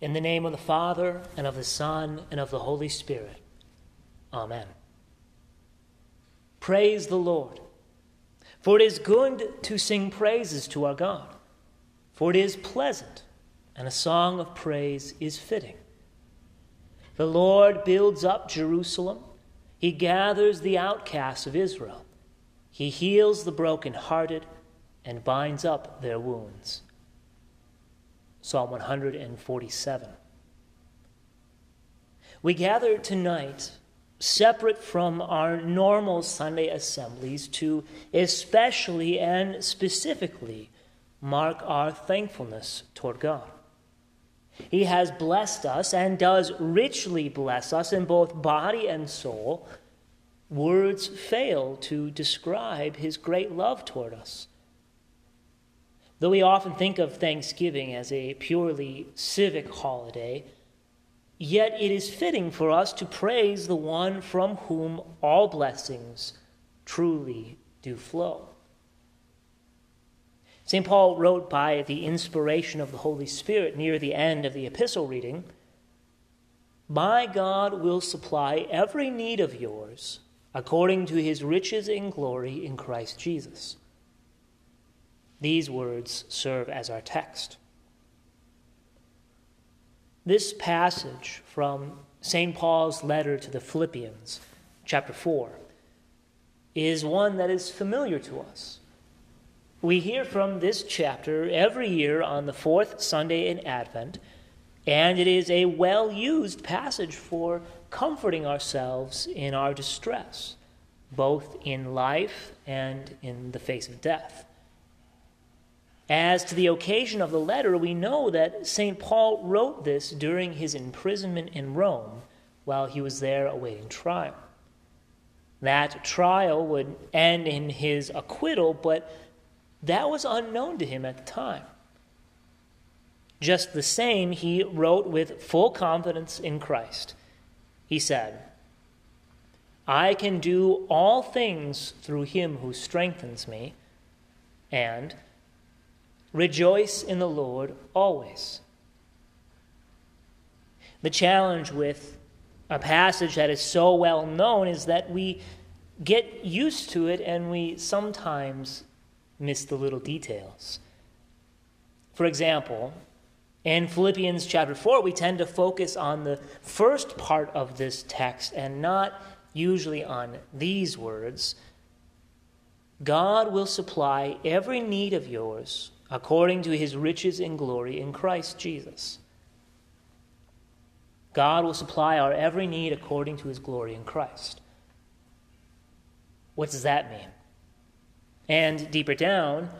In the name of the Father, and of the Son, and of the Holy Spirit. Amen. Praise the Lord. For it is good to sing praises to our God, for it is pleasant, and a song of praise is fitting. The Lord builds up Jerusalem, He gathers the outcasts of Israel, He heals the brokenhearted, and binds up their wounds. Psalm 147. We gather tonight, separate from our normal Sunday assemblies, to especially and specifically mark our thankfulness toward God. He has blessed us and does richly bless us in both body and soul. Words fail to describe his great love toward us. Though we often think of Thanksgiving as a purely civic holiday, yet it is fitting for us to praise the one from whom all blessings truly do flow. St. Paul wrote by the inspiration of the Holy Spirit near the end of the epistle reading My God will supply every need of yours according to his riches in glory in Christ Jesus. These words serve as our text. This passage from St. Paul's letter to the Philippians, chapter 4, is one that is familiar to us. We hear from this chapter every year on the fourth Sunday in Advent, and it is a well used passage for comforting ourselves in our distress, both in life and in the face of death. As to the occasion of the letter, we know that St. Paul wrote this during his imprisonment in Rome while he was there awaiting trial. That trial would end in his acquittal, but that was unknown to him at the time. Just the same, he wrote with full confidence in Christ. He said, I can do all things through him who strengthens me, and Rejoice in the Lord always. The challenge with a passage that is so well known is that we get used to it and we sometimes miss the little details. For example, in Philippians chapter 4, we tend to focus on the first part of this text and not usually on these words God will supply every need of yours according to his riches in glory in Christ Jesus. God will supply our every need according to his glory in Christ. What does that mean? And deeper down,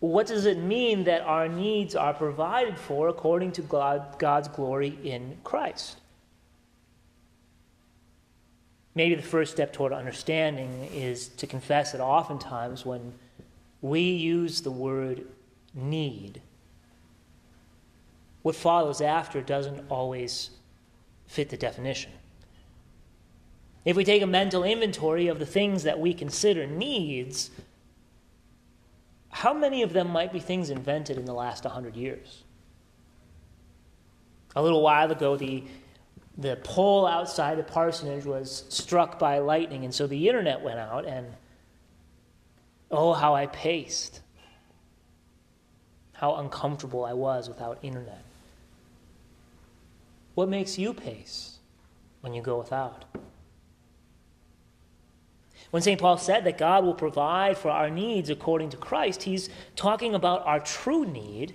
what does it mean that our needs are provided for according to God, God's glory in Christ? Maybe the first step toward understanding is to confess that oftentimes when we use the word need. What follows after doesn't always fit the definition. If we take a mental inventory of the things that we consider needs, how many of them might be things invented in the last 100 years? A little while ago, the, the pole outside the parsonage was struck by lightning, and so the internet went out, and Oh, how I paced. How uncomfortable I was without internet. What makes you pace when you go without? When St. Paul said that God will provide for our needs according to Christ, he's talking about our true need,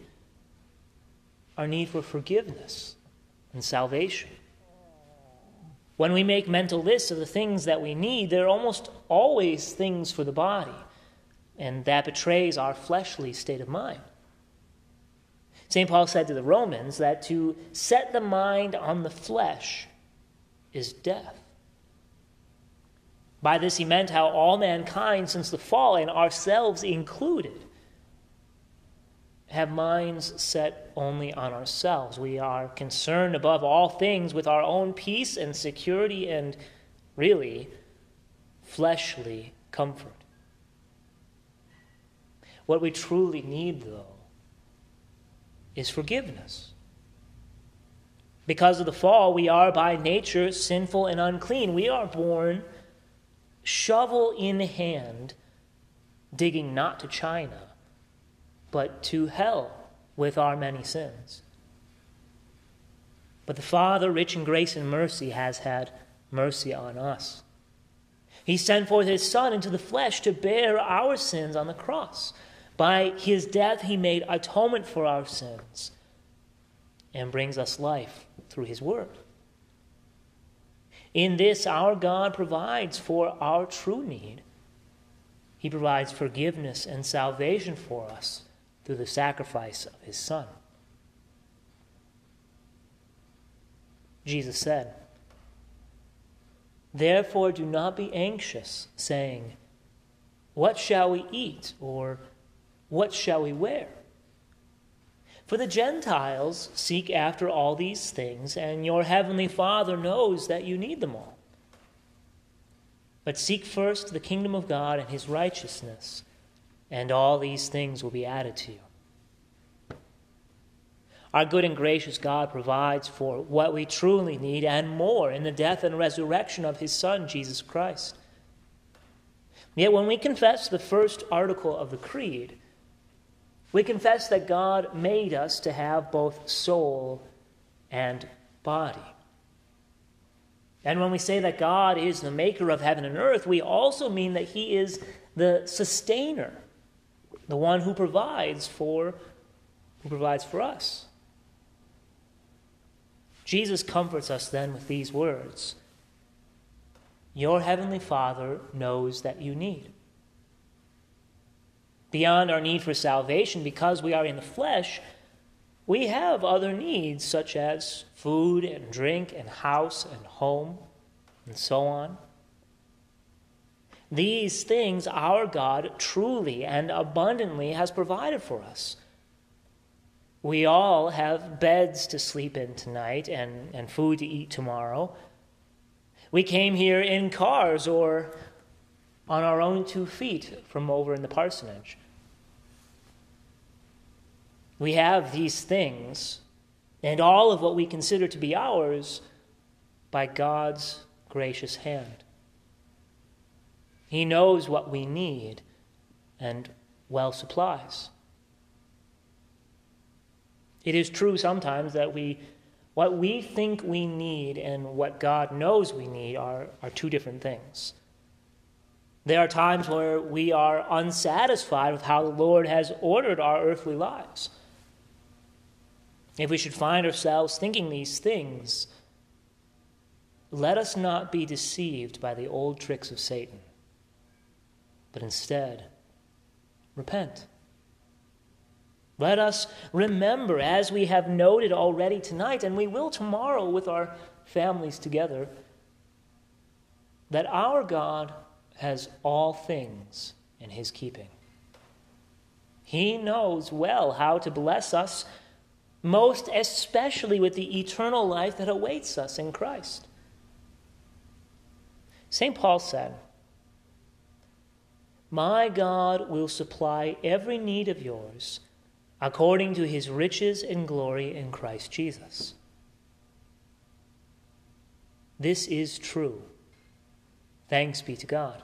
our need for forgiveness and salvation. When we make mental lists of the things that we need, they're almost always things for the body and that betrays our fleshly state of mind. St. Paul said to the Romans that to set the mind on the flesh is death. By this he meant how all mankind since the fall, and ourselves included, have minds set only on ourselves. We are concerned above all things with our own peace and security and, really, fleshly comfort. What we truly need, though, is forgiveness. Because of the fall, we are by nature sinful and unclean. We are born shovel in hand, digging not to China, but to hell with our many sins. But the Father, rich in grace and mercy, has had mercy on us. He sent forth his Son into the flesh to bear our sins on the cross. By his death, he made atonement for our sins and brings us life through his word. In this, our God provides for our true need. He provides forgiveness and salvation for us through the sacrifice of his Son. Jesus said, Therefore do not be anxious, saying, What shall we eat? or What shall we wear? For the Gentiles seek after all these things, and your heavenly Father knows that you need them all. But seek first the kingdom of God and his righteousness, and all these things will be added to you. Our good and gracious God provides for what we truly need and more in the death and resurrection of His Son, Jesus Christ. Yet when we confess the first article of the Creed, we confess that God made us to have both soul and body. And when we say that God is the maker of heaven and earth, we also mean that He is the sustainer, the one who provides for who provides for us. Jesus comforts us then with these words Your heavenly Father knows that you need. Beyond our need for salvation, because we are in the flesh, we have other needs such as food and drink and house and home and so on. These things our God truly and abundantly has provided for us. We all have beds to sleep in tonight and, and food to eat tomorrow. We came here in cars or on our own two feet from over in the parsonage. We have these things and all of what we consider to be ours by God's gracious hand. He knows what we need and well supplies. It is true sometimes that we, what we think we need and what God knows we need are, are two different things. There are times where we are unsatisfied with how the Lord has ordered our earthly lives. If we should find ourselves thinking these things, let us not be deceived by the old tricks of Satan, but instead repent. Let us remember, as we have noted already tonight, and we will tomorrow with our families together, that our God has all things in his keeping. He knows well how to bless us, most especially with the eternal life that awaits us in Christ. St. Paul said, My God will supply every need of yours according to his riches and glory in Christ Jesus. This is true. Thanks be to God.